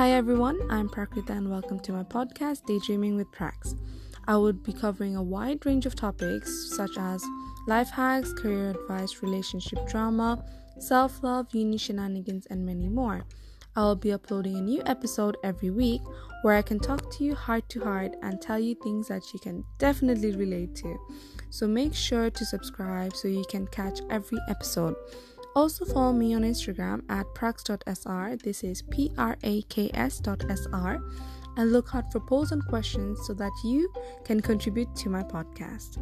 Hi everyone, I'm Prakrita and welcome to my podcast Daydreaming with Prax. I would be covering a wide range of topics such as life hacks, career advice, relationship drama, self love, uni shenanigans, and many more. I will be uploading a new episode every week where I can talk to you heart to heart and tell you things that you can definitely relate to. So make sure to subscribe so you can catch every episode. Also follow me on Instagram at prax.sr. This is P R A K S.sr. And look out for polls and questions so that you can contribute to my podcast.